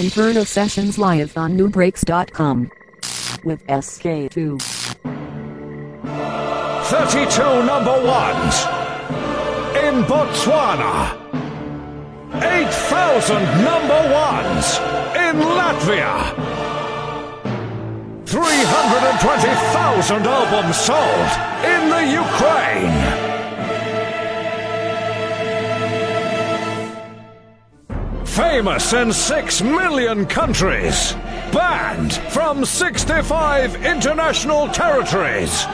Inferno Sessions live on nubreaks.com. With SK2. 32 number ones in Botswana. 8,000 number ones in Latvia. 320,000 albums sold in the Ukraine. Famous in 6 million countries. Banned from 65 international territories.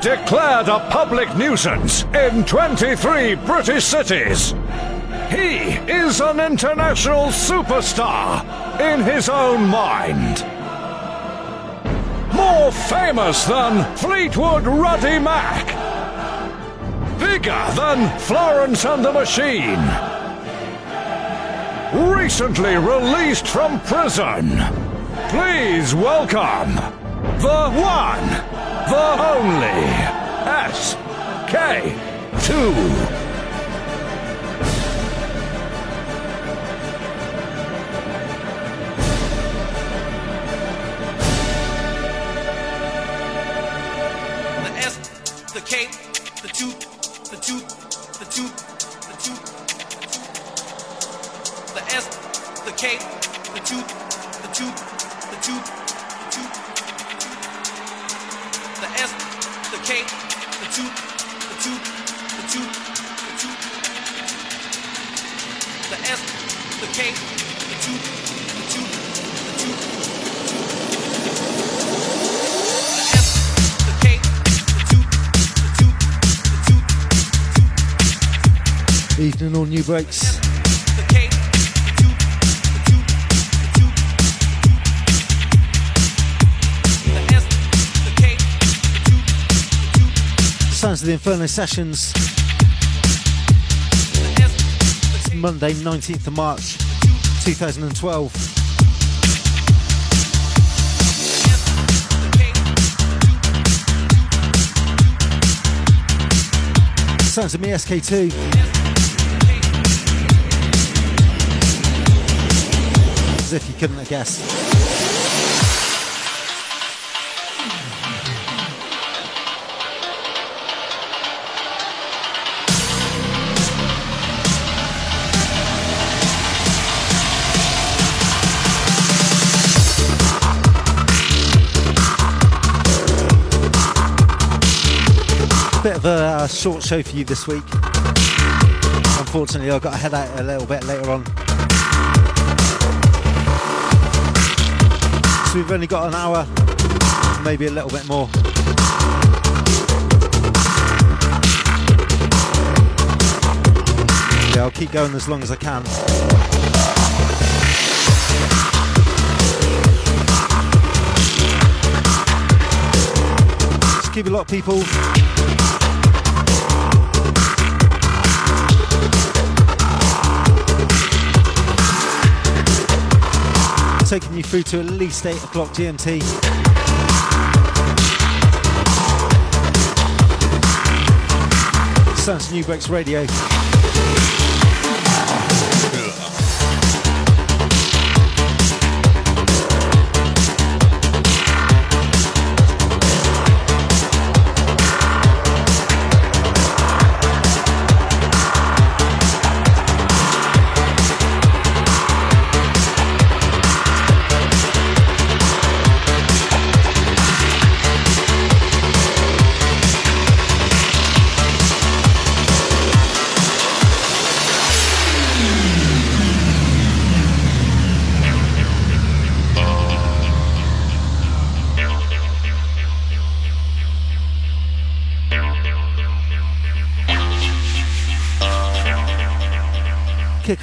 Declared a public nuisance in 23 British cities. He is an international superstar in his own mind. More famous than Fleetwood Ruddy Mac. Bigger than Florence and the Machine. Recently released from prison. Please welcome the one, the only SK2. the S, the K, the two, the two, the two, S, the K, the two, the two, the two, the two, the S, the K, the two, the two, the two, the two, the S, the K, the two, the two, the two, the S, the K, the two, the two, the two, Evening all Nubreaks. Sounds of the Inferno Sessions. It's Monday, 19th of March, 2012. Sounds of me, SK2. As if you couldn't have guessed. Short show for you this week. Unfortunately, I've got to head out a little bit later on. So we've only got an hour, maybe a little bit more. Yeah, I'll keep going as long as I can. Just keep it locked, people. Taking you through to at least 8 o'clock GMT. Sounds Nubreaks Radio.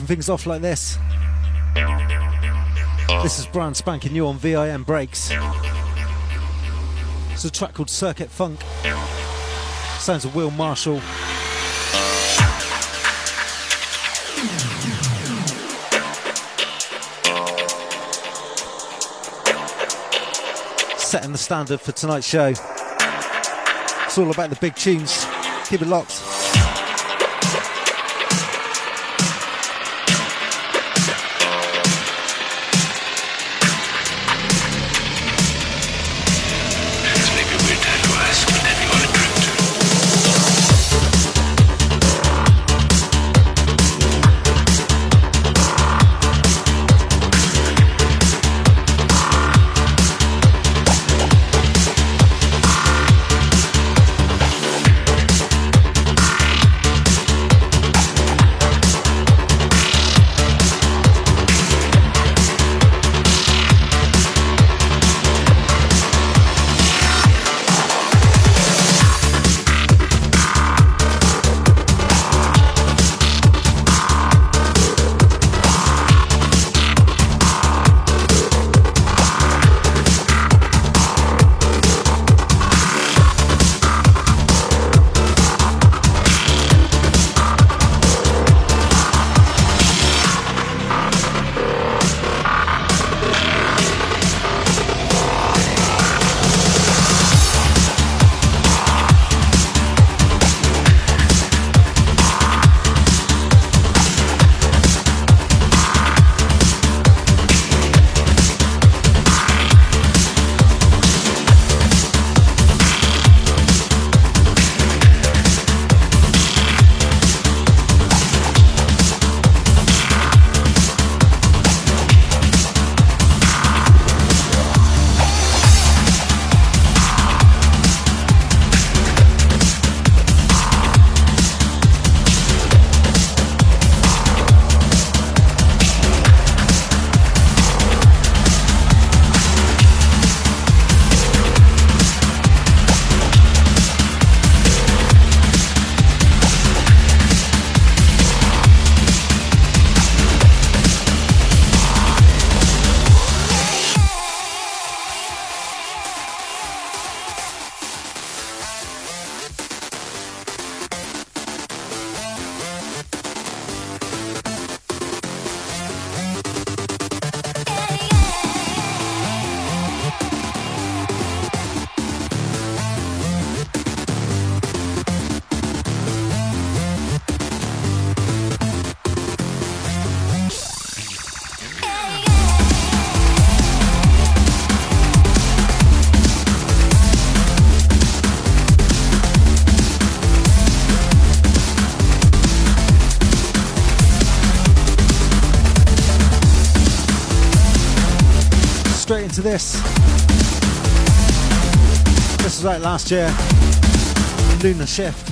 Kicking things off like this. This is brand spanking new on VIM Breaks. It's a track called Circuit Funk. Sounds of Will Marshall. Setting the standard for tonight's show. It's all about the big tunes. Keep it locked. This. This was out last year. Lunar Shift.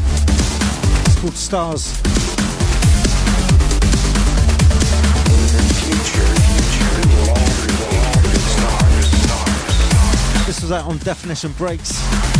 It's called Stars. This was out on Definition Breaks.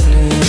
listening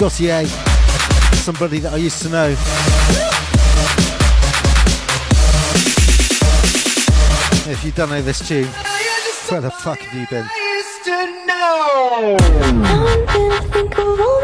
Gotye, somebody that I used to know. If you don't know this tune, where the fuck have you been? Now and then I think of all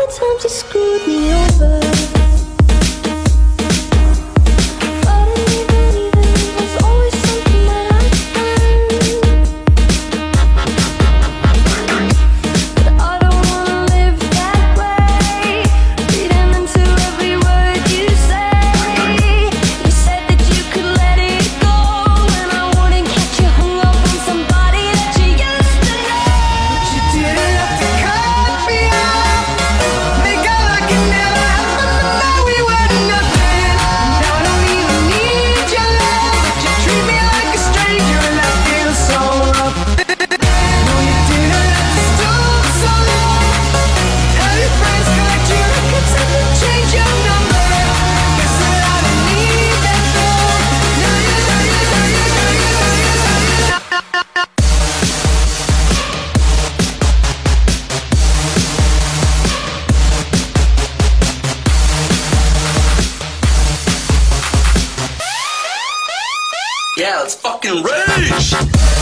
Yeah, let's fucking rage!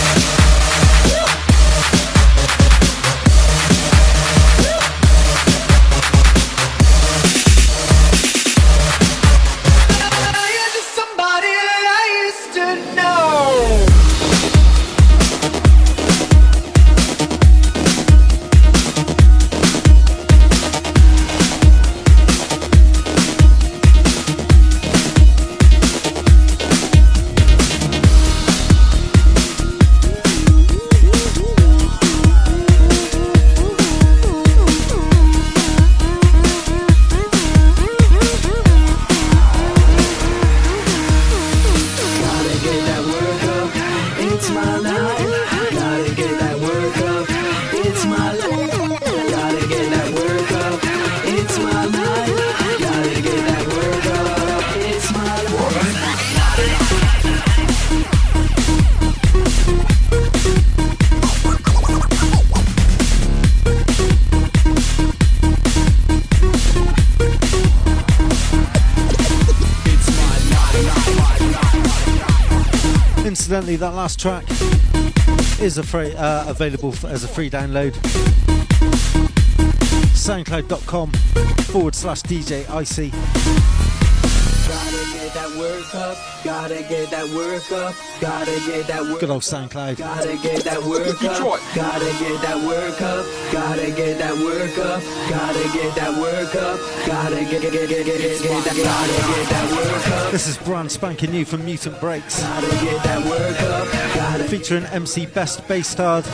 Track is a free, uh, available as a free download. Soundcloud.com forward slash DJ Icy. Gotta get that work up. Gotta get that work up. Gotta get that work Good old SoundCloud. Gotta get that work up Detroit, gotta get that work up. Gotta get that work up. Gotta get that work up. Gotta get that work up. Gotta get get get get get get get that. Gotta get that work up. This is brand spanking new from Mutant Breaks, Gotta get that work up. Gotta featuring MC Best Baystard.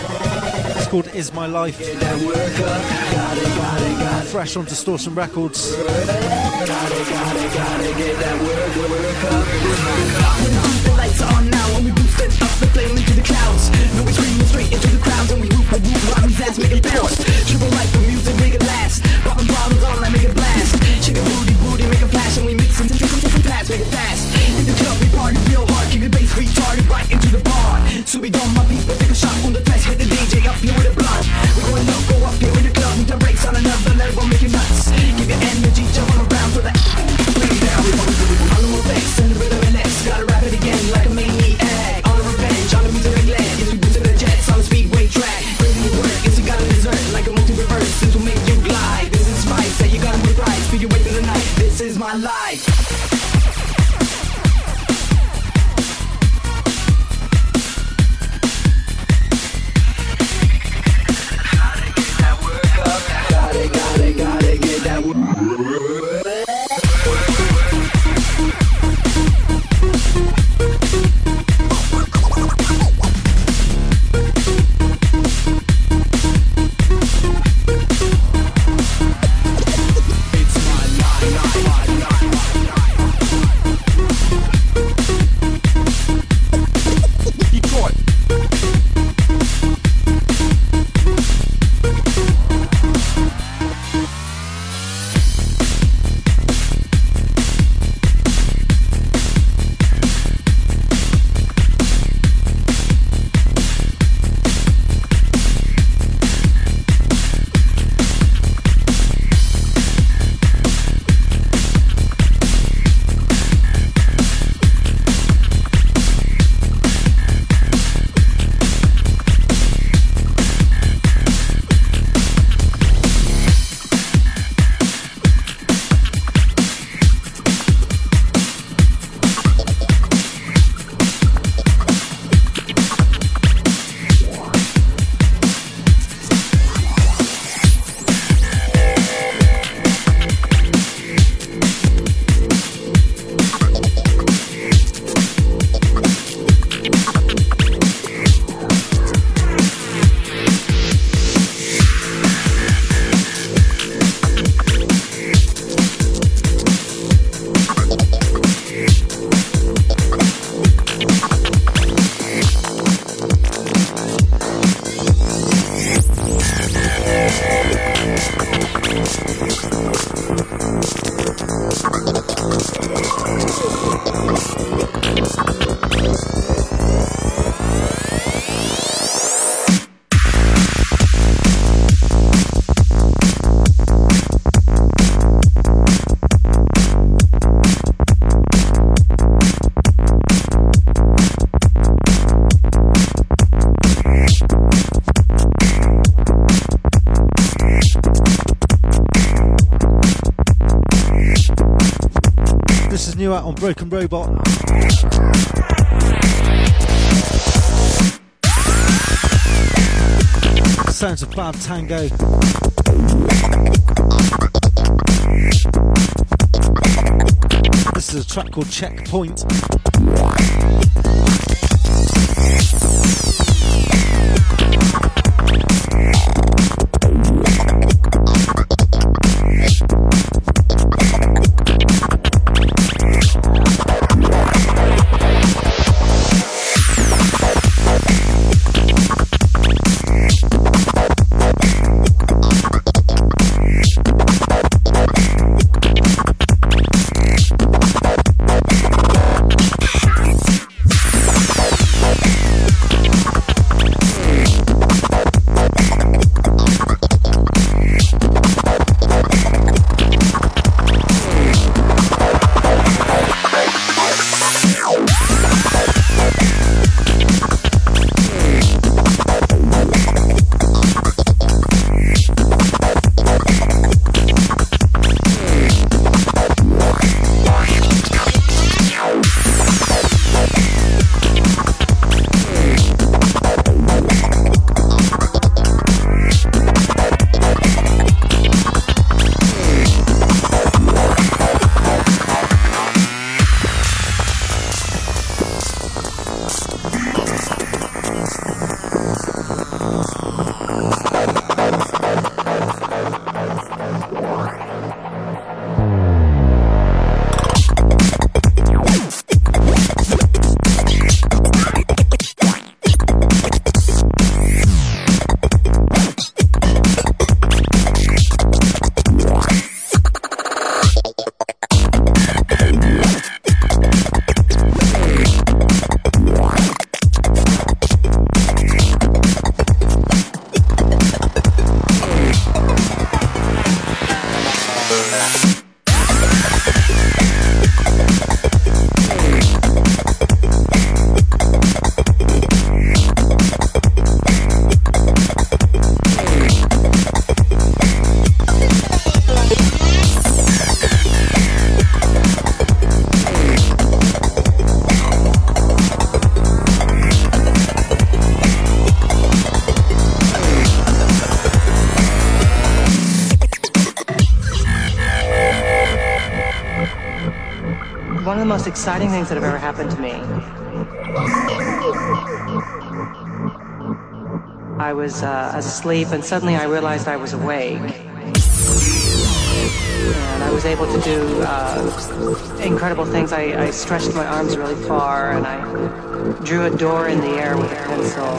It's called Is My Life, get that work up. Gotta gotta gotta fresh on Distortion Records. gotta gotta gotta get that work work up. The lights are on now and we boosted up the flame into the clouds. No, we screaming straight into the crowds and we whoop a whoop while these ass make it bounce. Triple light the music, make it last. Popping bottles on, like make it blast. Chicken booty, booty, make it flash and we mix different paths, make it fast. Out on Broken Robot. Sounds of Bad Tango. This is a track called Checkpoint. Exciting things that have ever happened to me. I was uh, asleep and suddenly I realized I was awake. And I was able to do uh, incredible things. I, I stretched my arms really far and I drew a door in the air with a pencil.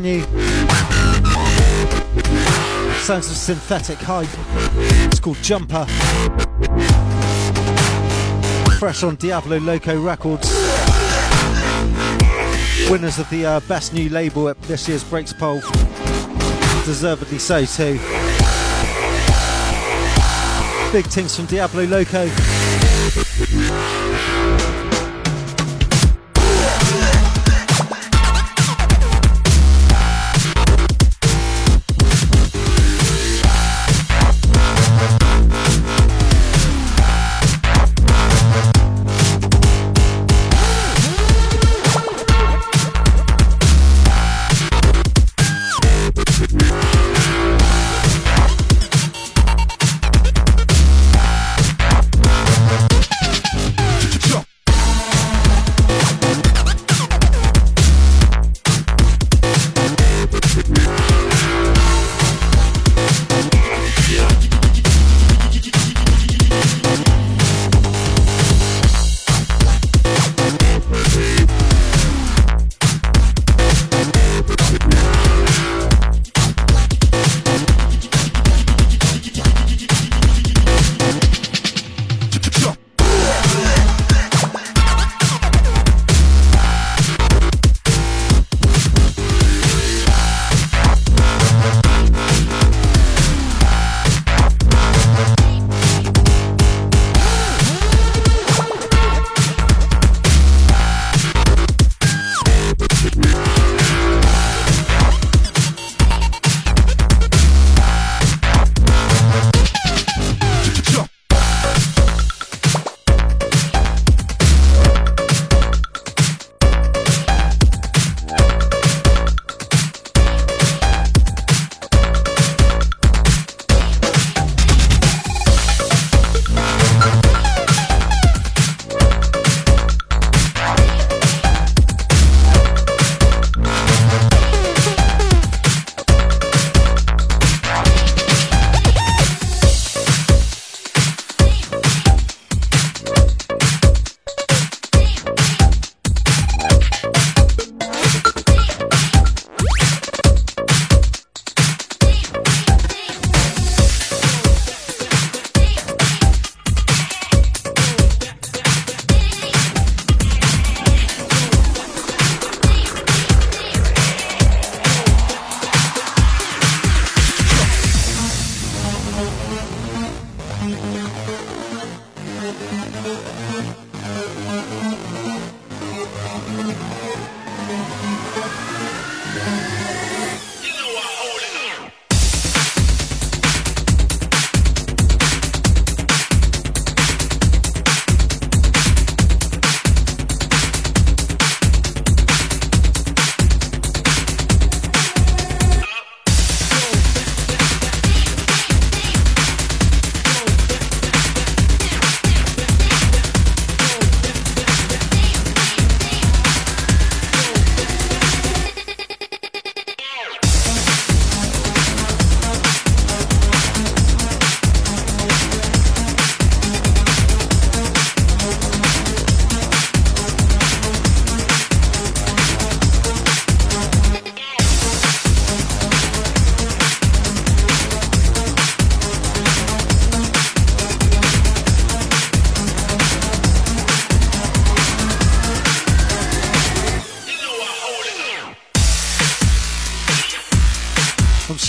Brand new. Sounds of synthetic hype. It's called Jumper. Fresh on Diablo Loco Records. Winners of the uh, best new label at this year's Breaks poll. Deservedly so too. Big things from Diablo Loco.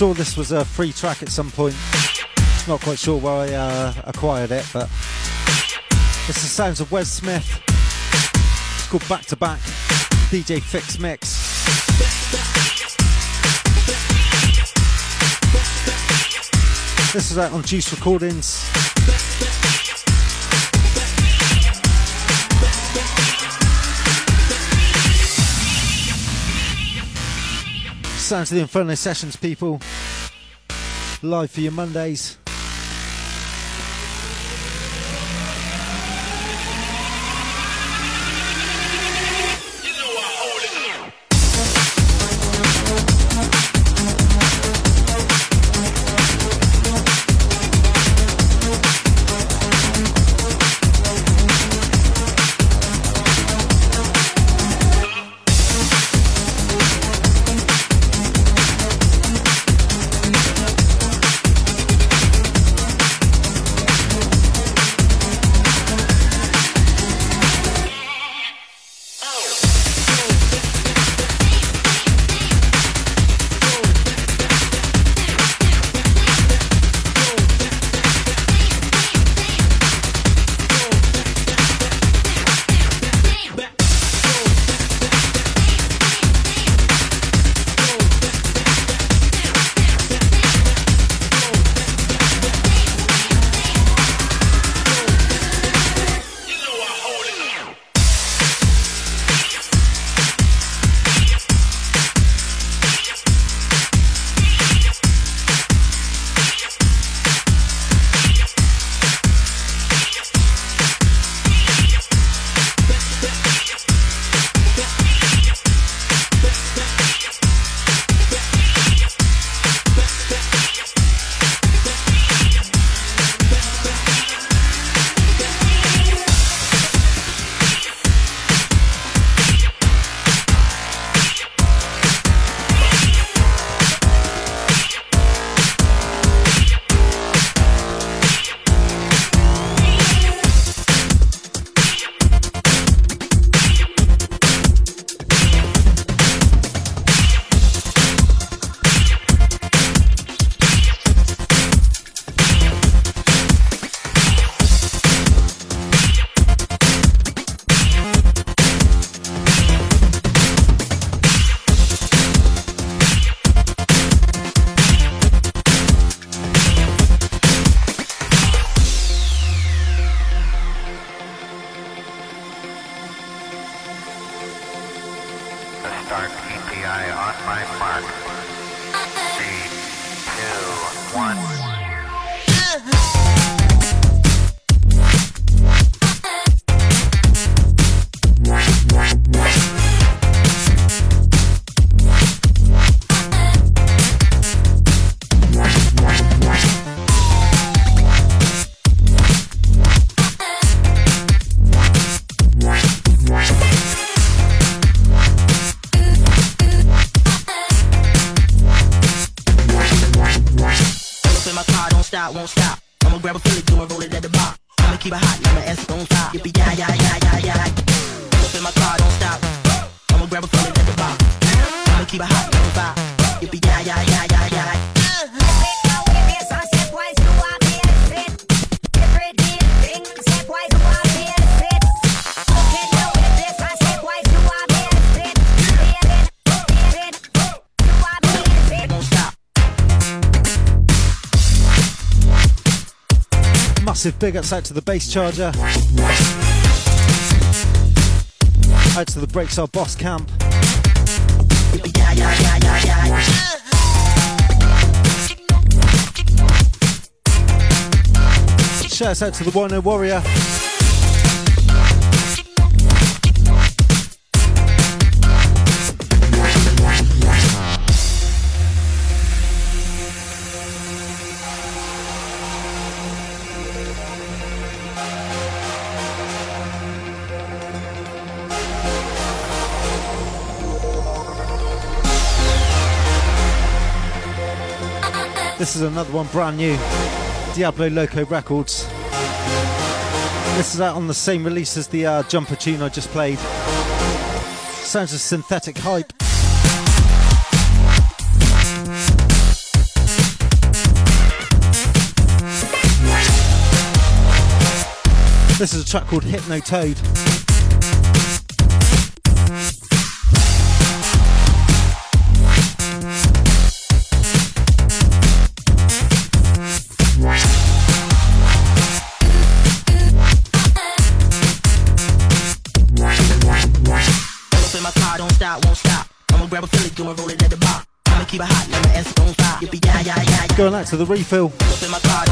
Sure this was a free track at some point. Not quite sure where I uh, acquired it, but it's the sounds of Wes Smith. It's called Back to Back DJ Fix Mix. This is out on Juice Recordings. Sounds of the Inferno Sessions, people. Live for your Mondays. Big ups out to the bass charger. Out to the Breaks Our Boss camp. Shouts out to the Wino Warrior. This is another one brand new. Diablo Loco Records. This is out on the same release as the uh, jumper tune I just played. Sounds of synthetic hype. This is a track called Hypno Toad. Going out to the refill. Car,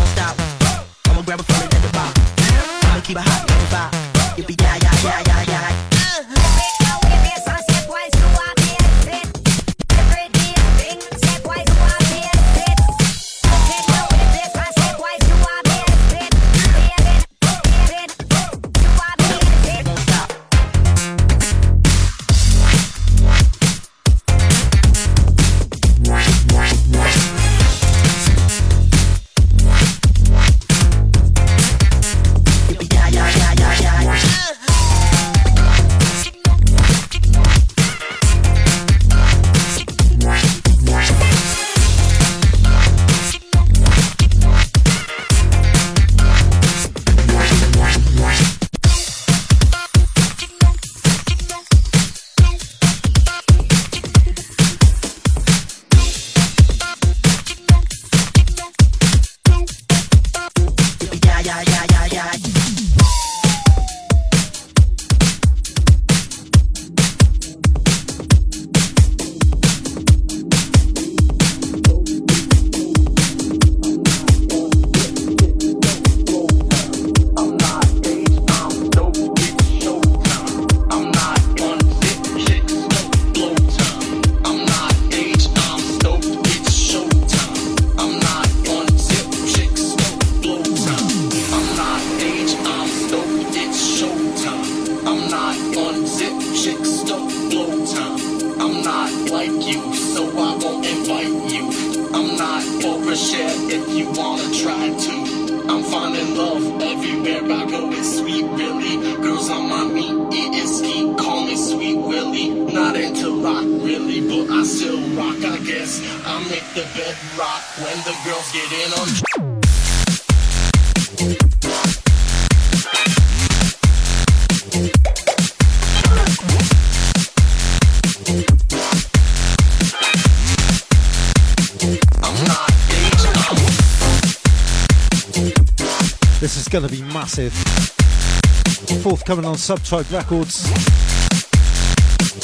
Forthcoming on Subtribe Records.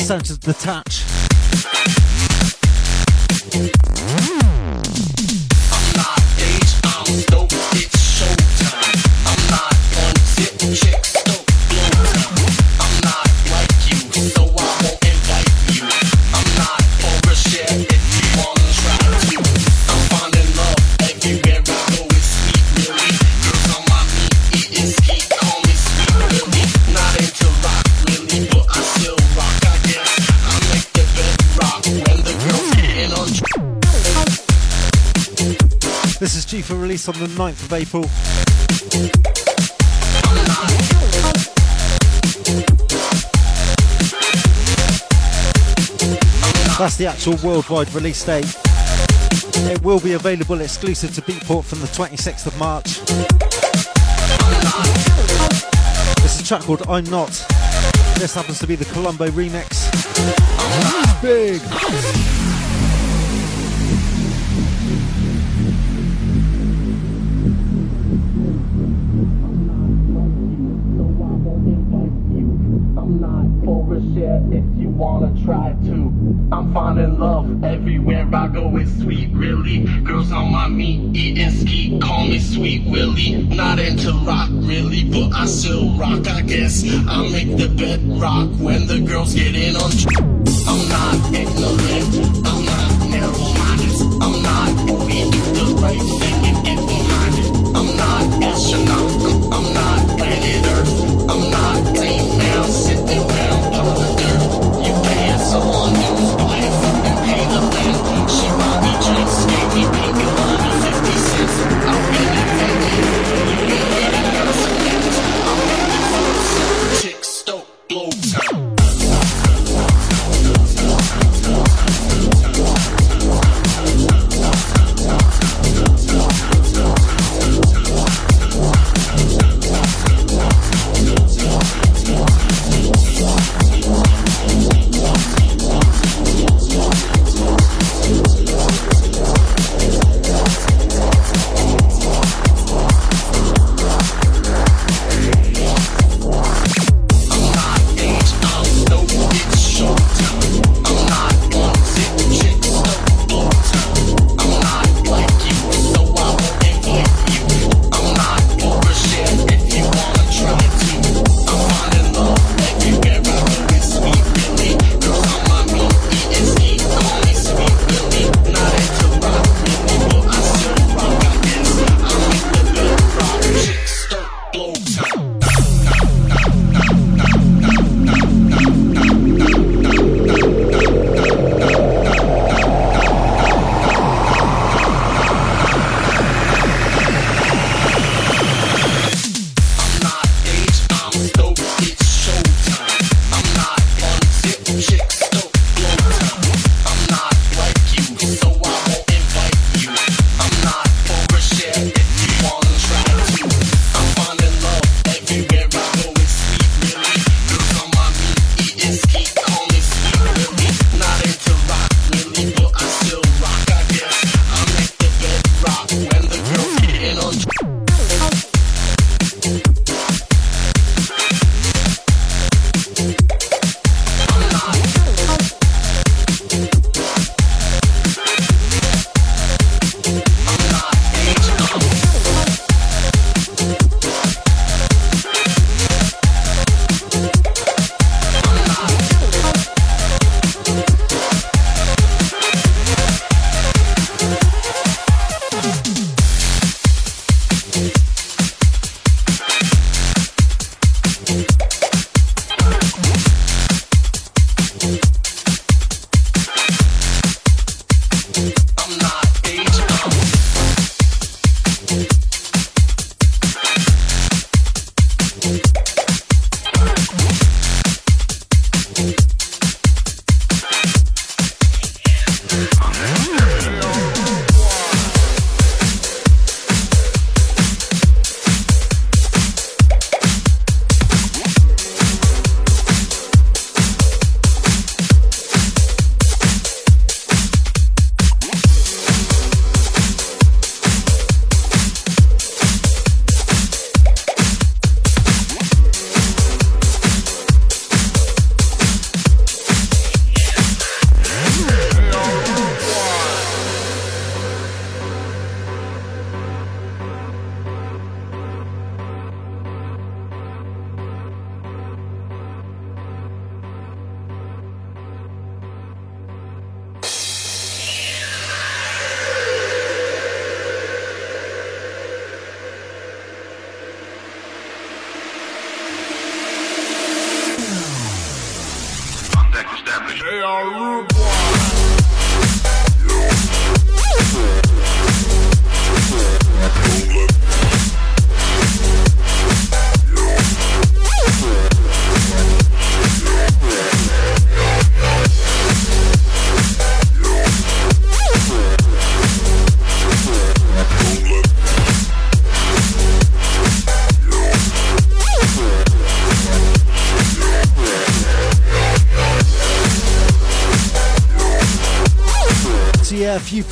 To detach. Is due for release on the 9th of April. That's the actual worldwide release date. It will be available exclusive to Beatport from the 26th of March. It's a track called I'm Not. This happens to be the Colombo remix. Big! Girls on my meat, eating ski, call me Sweet Willie. Not into rock, really, but I still rock. I guess I make the bed rock when the girls get in on. I'm not ignorant. I'm not narrow-minded. I'm not only the right thing and get behind it. I'm not astronaut.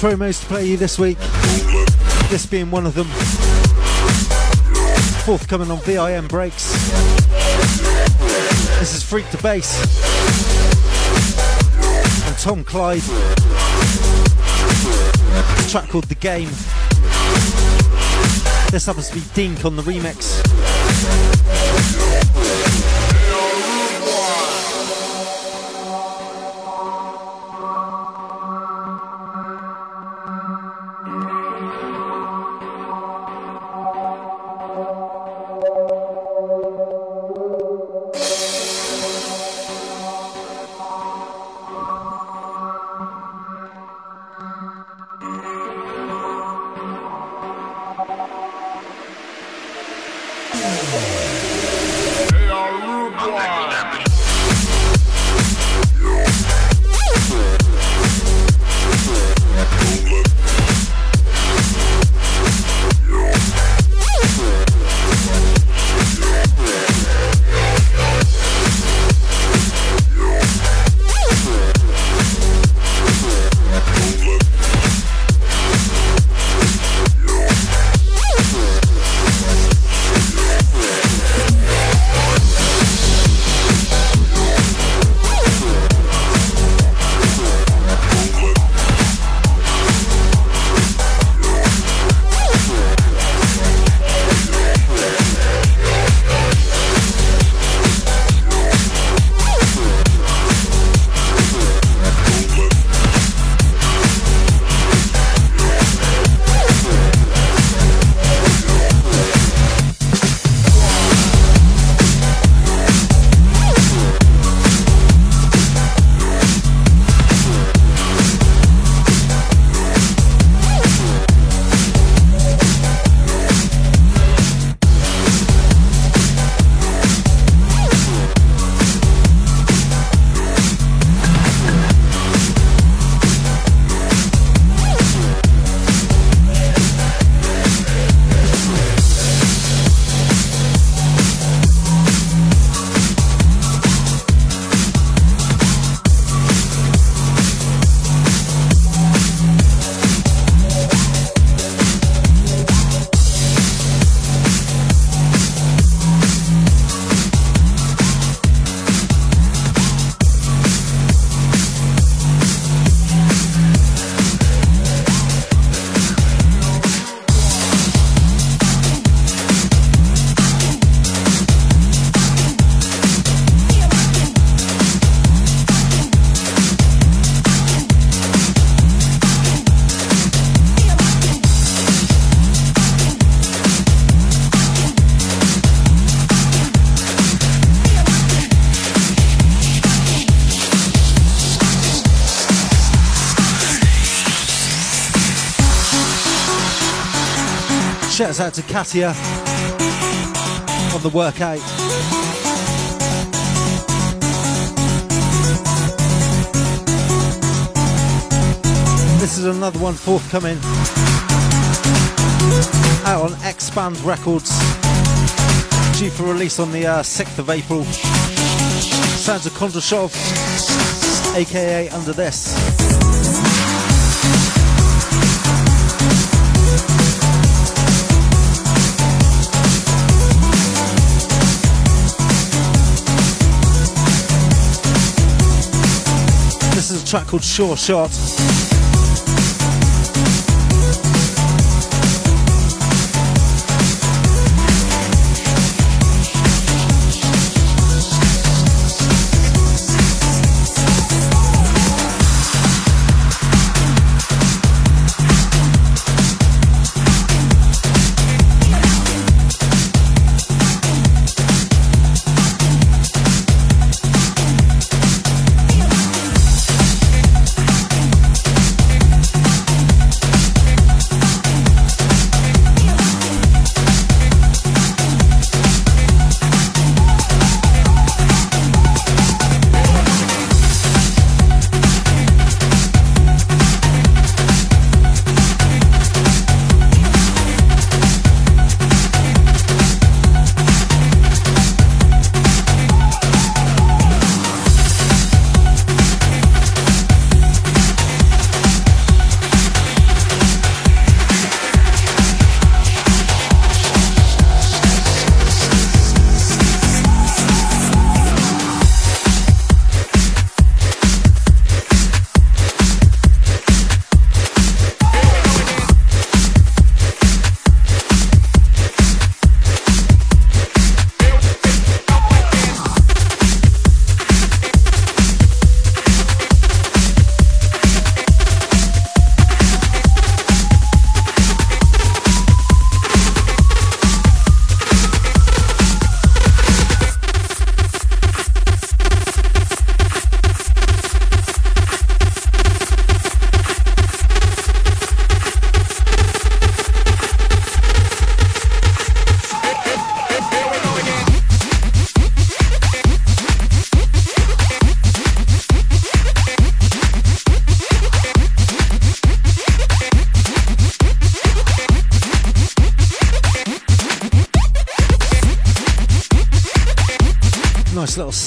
promos to play you this week. This being one of them. Forthcoming on VIM Breaks. This is Freak to Bass. And Tom Clyde. A track called The Game. This happens to be Dink on the remix. Shouts out to Katia on the workout. This is another one forthcoming out on Expand Records, due for release on the uh, 6th of April. Sounds of Kondrashov, aka Under This. Track called Sure Shot.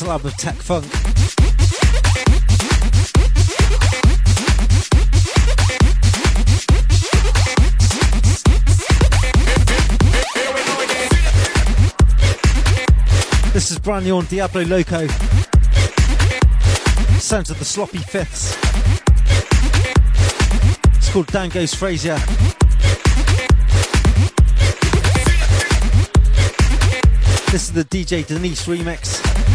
Slab of tech funk. This is brand new on Diablo Loco. Sounds of the sloppy fifths. It's called Dango's Frazier. This is the DJ Denise remix.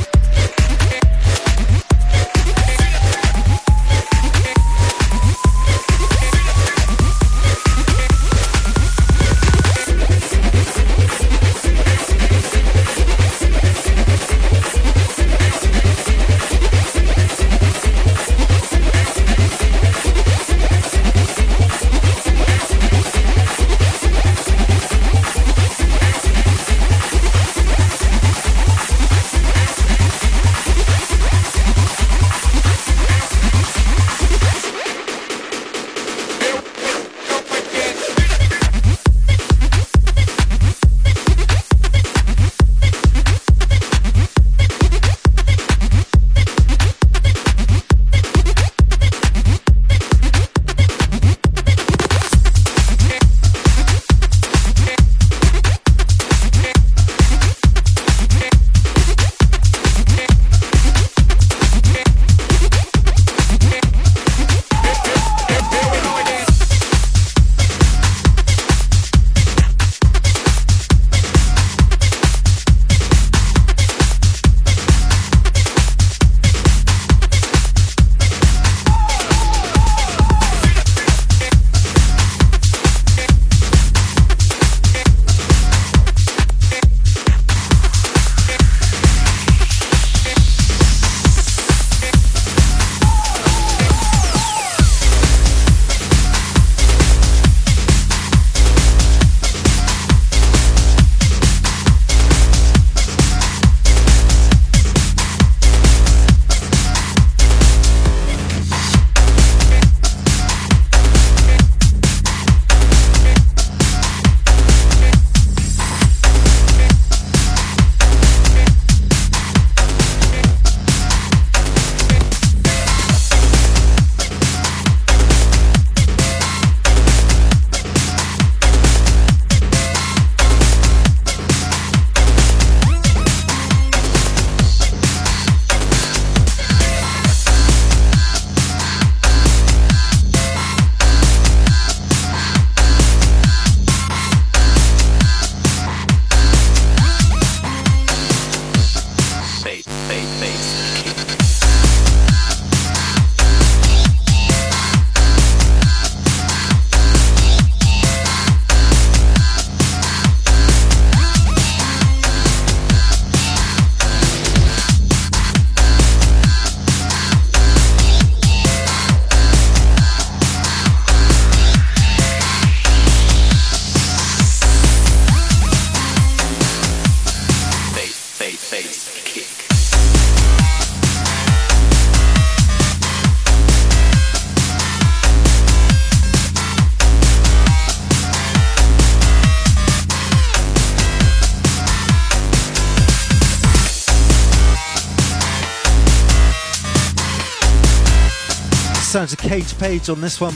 Cage Page on this one.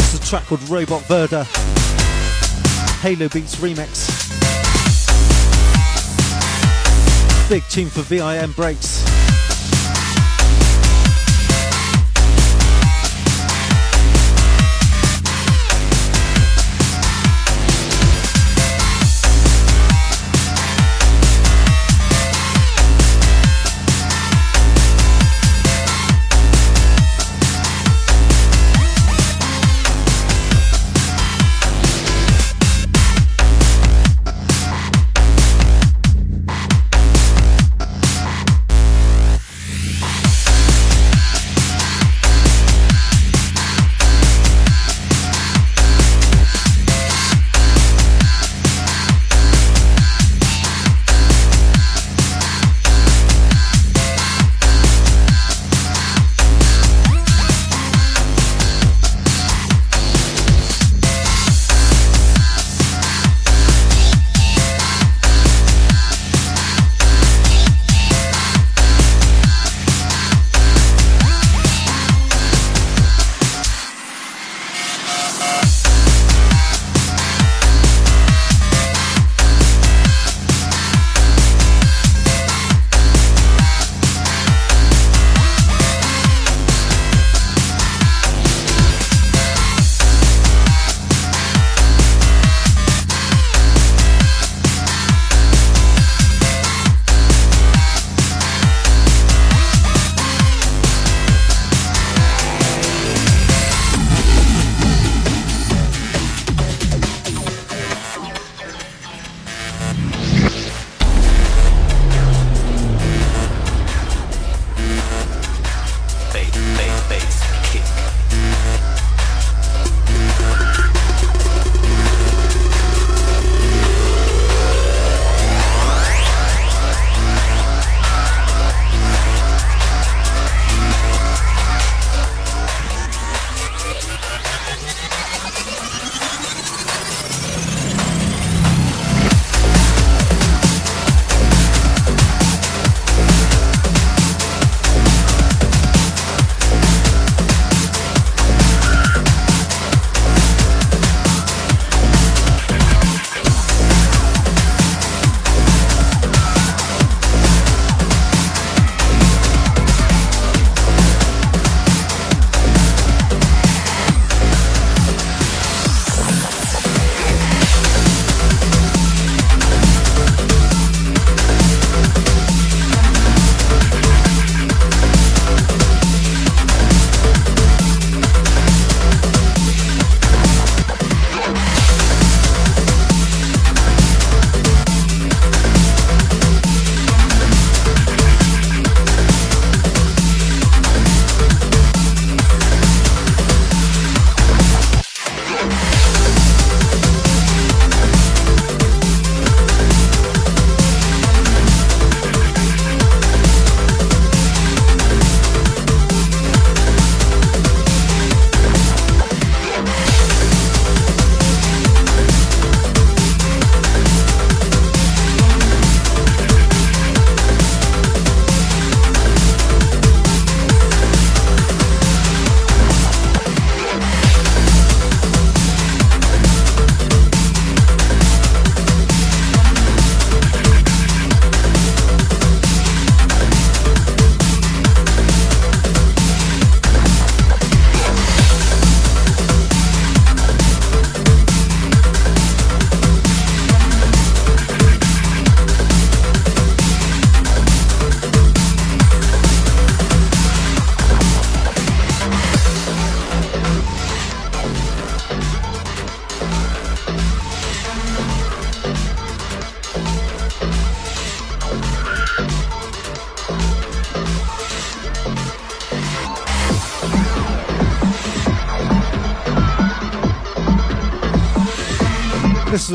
It's a track called Robot Verda. Halo Beats remix. Big tune for VIM breaks.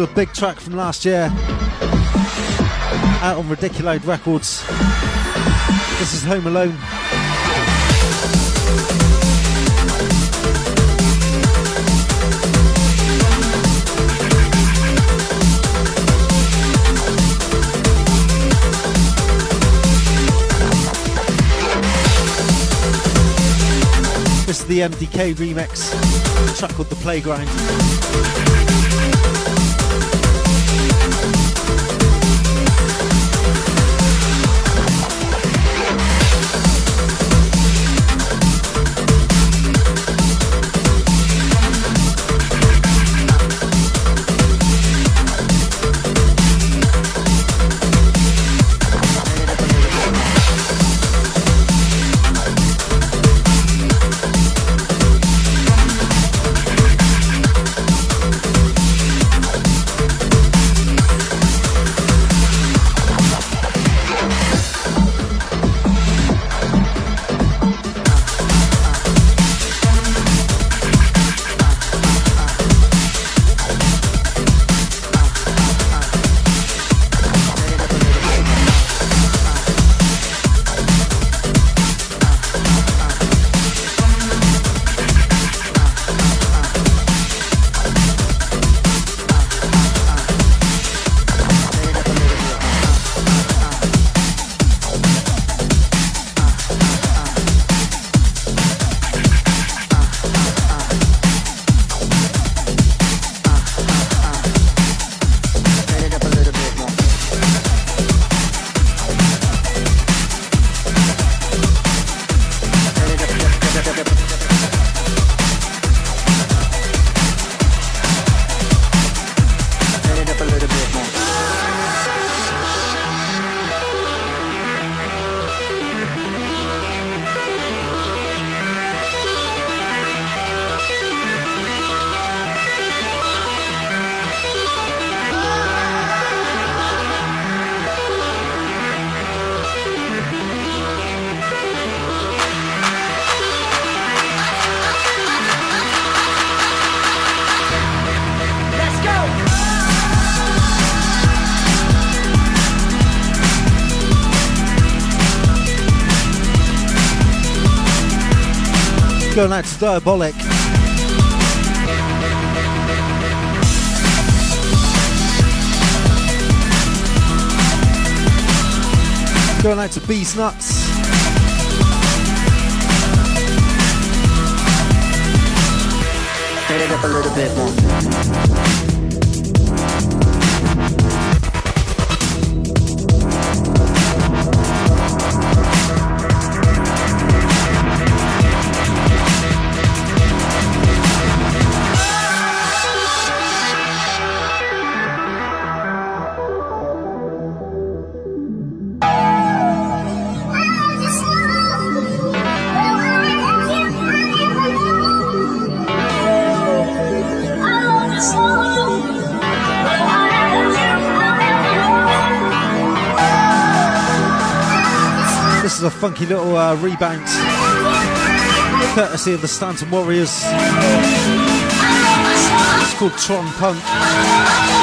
A big track from last year. out on Ridiculode Records. This is Home Alone. This is the MDK remix, track called The Playground. Going out to Diabolic. Going out to Beast Nuts. Little uh, rebound, courtesy of the Stanton Warriors. It's called Tron Punk.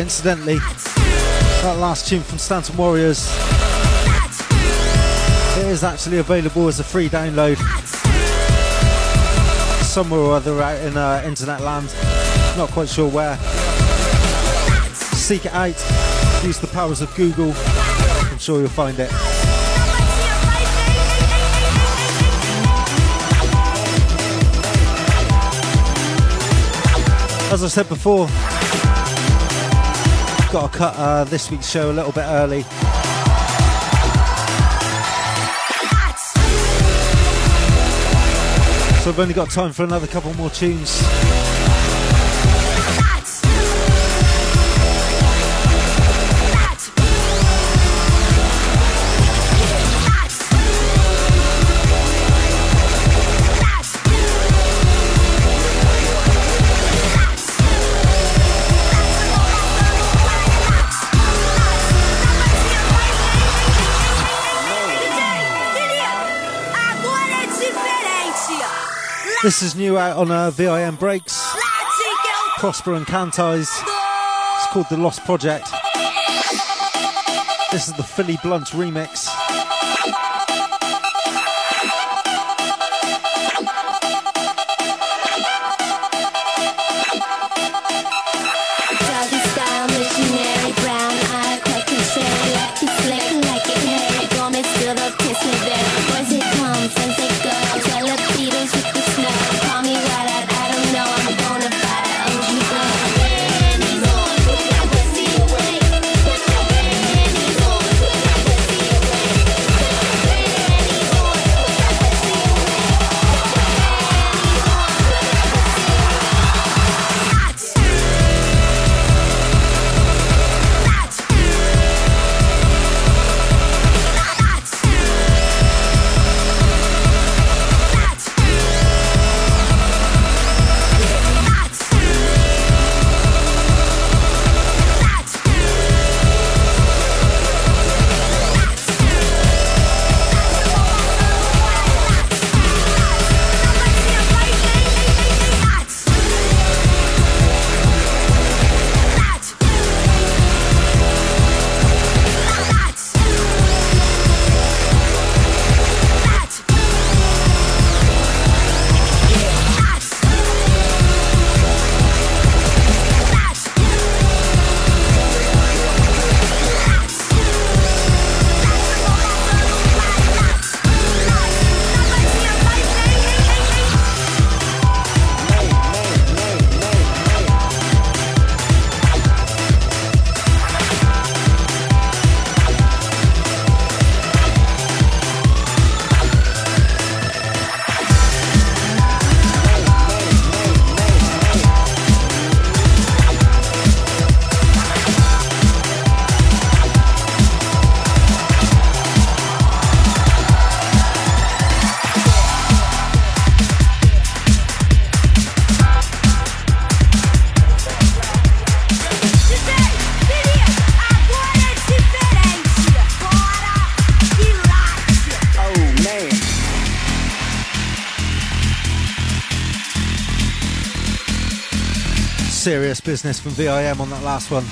Incidentally, that last tune from Stanton Warriors it is actually available as a free download somewhere or other out in uh, internet land. Not quite sure where. Seek it out. Use the powers of Google. I'm sure you'll find it. As I said before, got to cut uh, this week's show a little bit early. So I've only got time for another couple more tunes. This is new out on uh, VIM Breaks. Prosper and Cantize. It's called The Lost Project. This is the Philly Blunt remix. Serious business from VIM on that last one.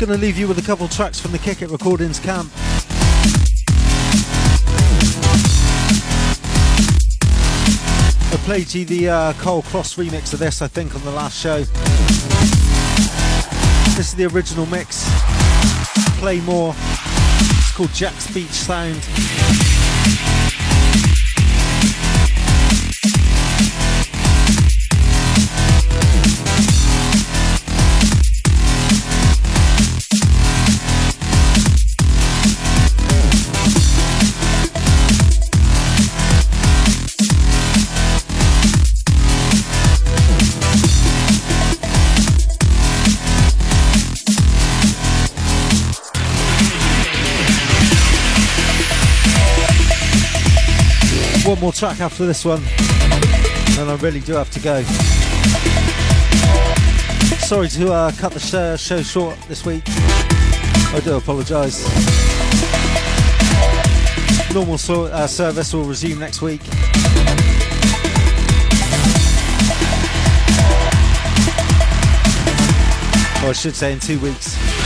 Gonna leave you with a couple tracks from the Kick It Recordings camp. I played you the uh, Cole Cross remix of this, I think, on the last show. This is the original mix. Play more. It's called Jack's Beach Sound. One more track after this one, and I really do have to go. Sorry to uh, cut the show, show short this week. I do apologise. Normal so, uh, service will resume next week. Or I should say in two weeks.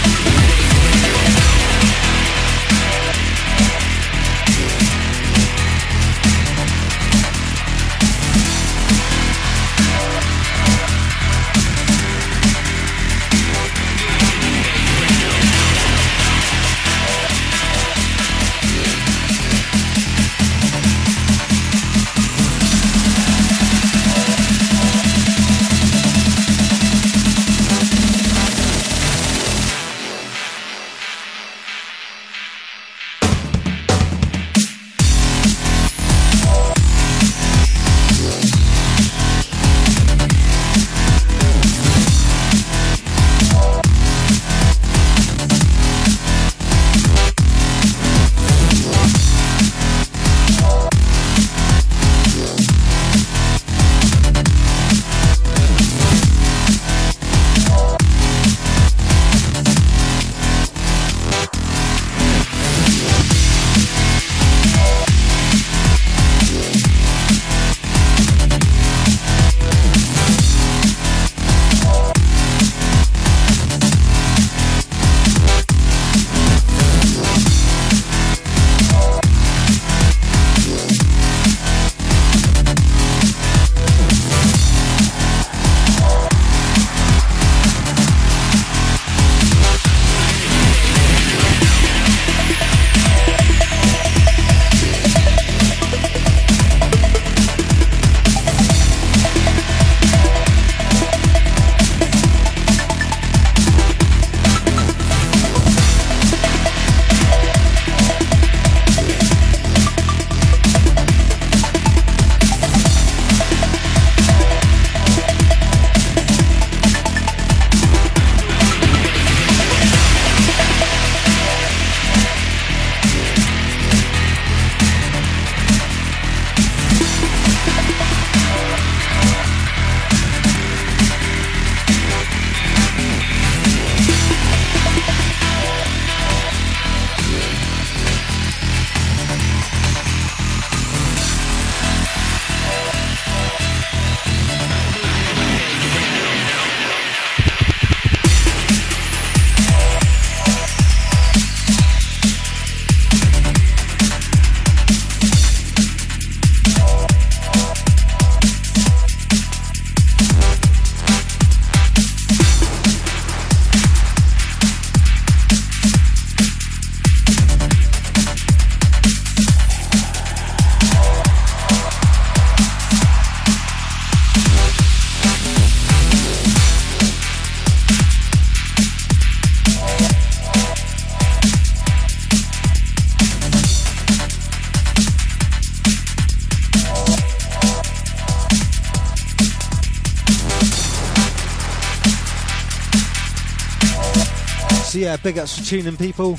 Yeah, big ups for tuning people.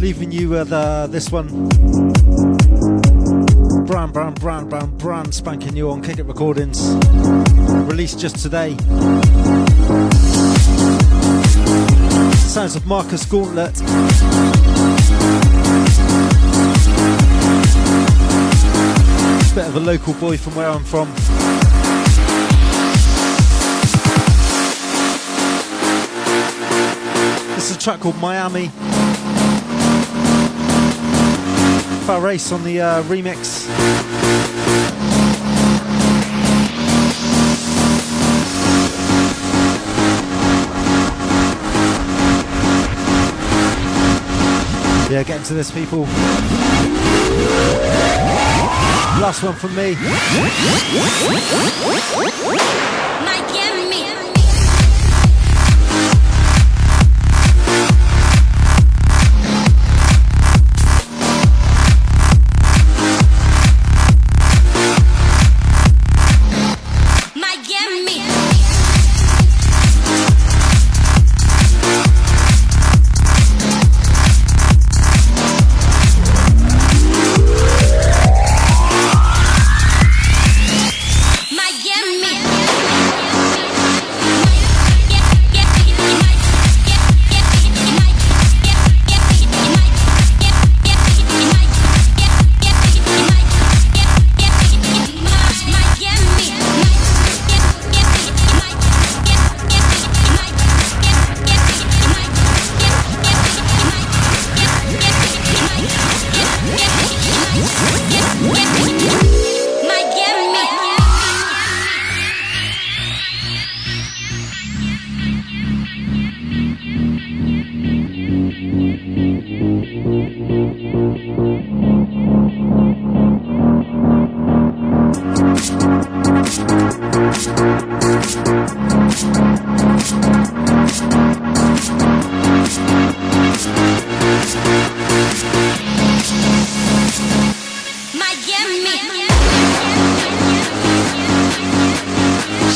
Leaving you with uh, this one. Brand, brand, brand, brand, brand spanking new on Kick It Recordings. Released just today. Sounds of Marcus Gauntlet. Bit of a local boy from where I'm from. This is a track called Miami. Far Race on the uh, remix. Yeah, get into this, people. Last one from me.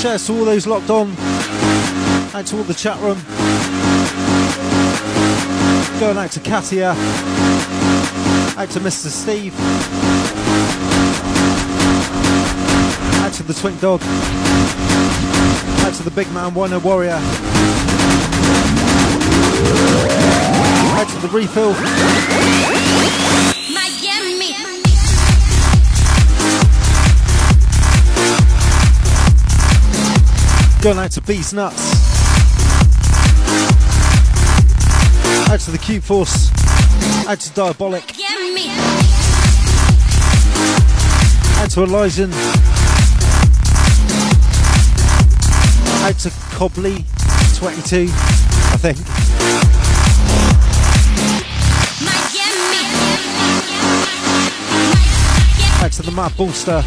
Shouts to all those locked on. Out to all the chat room. Going out to Katia. Out to Mr. Steve. Out to the Twink Dog. Out to the Big Man Wino Warrior. Out to the Refill. Going out to Beast Nuts. Out to the Cube Force. Out to Diabolic. Out to Elysian. Out to Cobley 22, I think. Out to the Mad Bullster.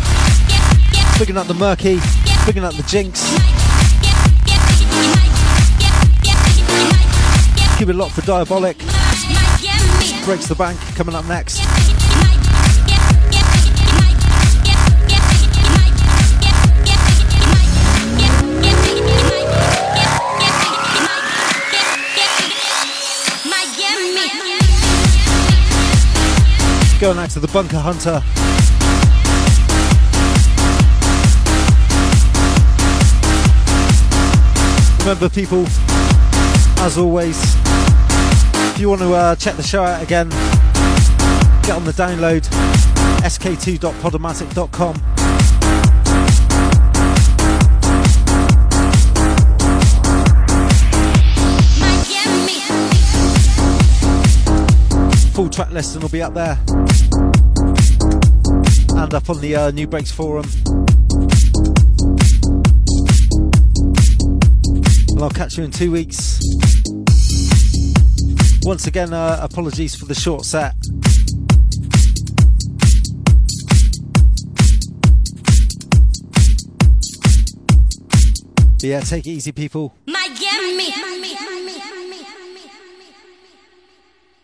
Picking up the Murky. Picking up the Jinx. Keep it locked for Diabolic. Breaks the Bank coming up next. Going out to the Bunker Hunter. Remember, people, as always, if you want to uh, check the show out again, get on the download sk2.podomatic.com. Full track listing will be up there and up on the uh, Nubreaks forum. And I'll catch you in two weeks. Once again, uh, apologies for the short set. But yeah, take it easy, people.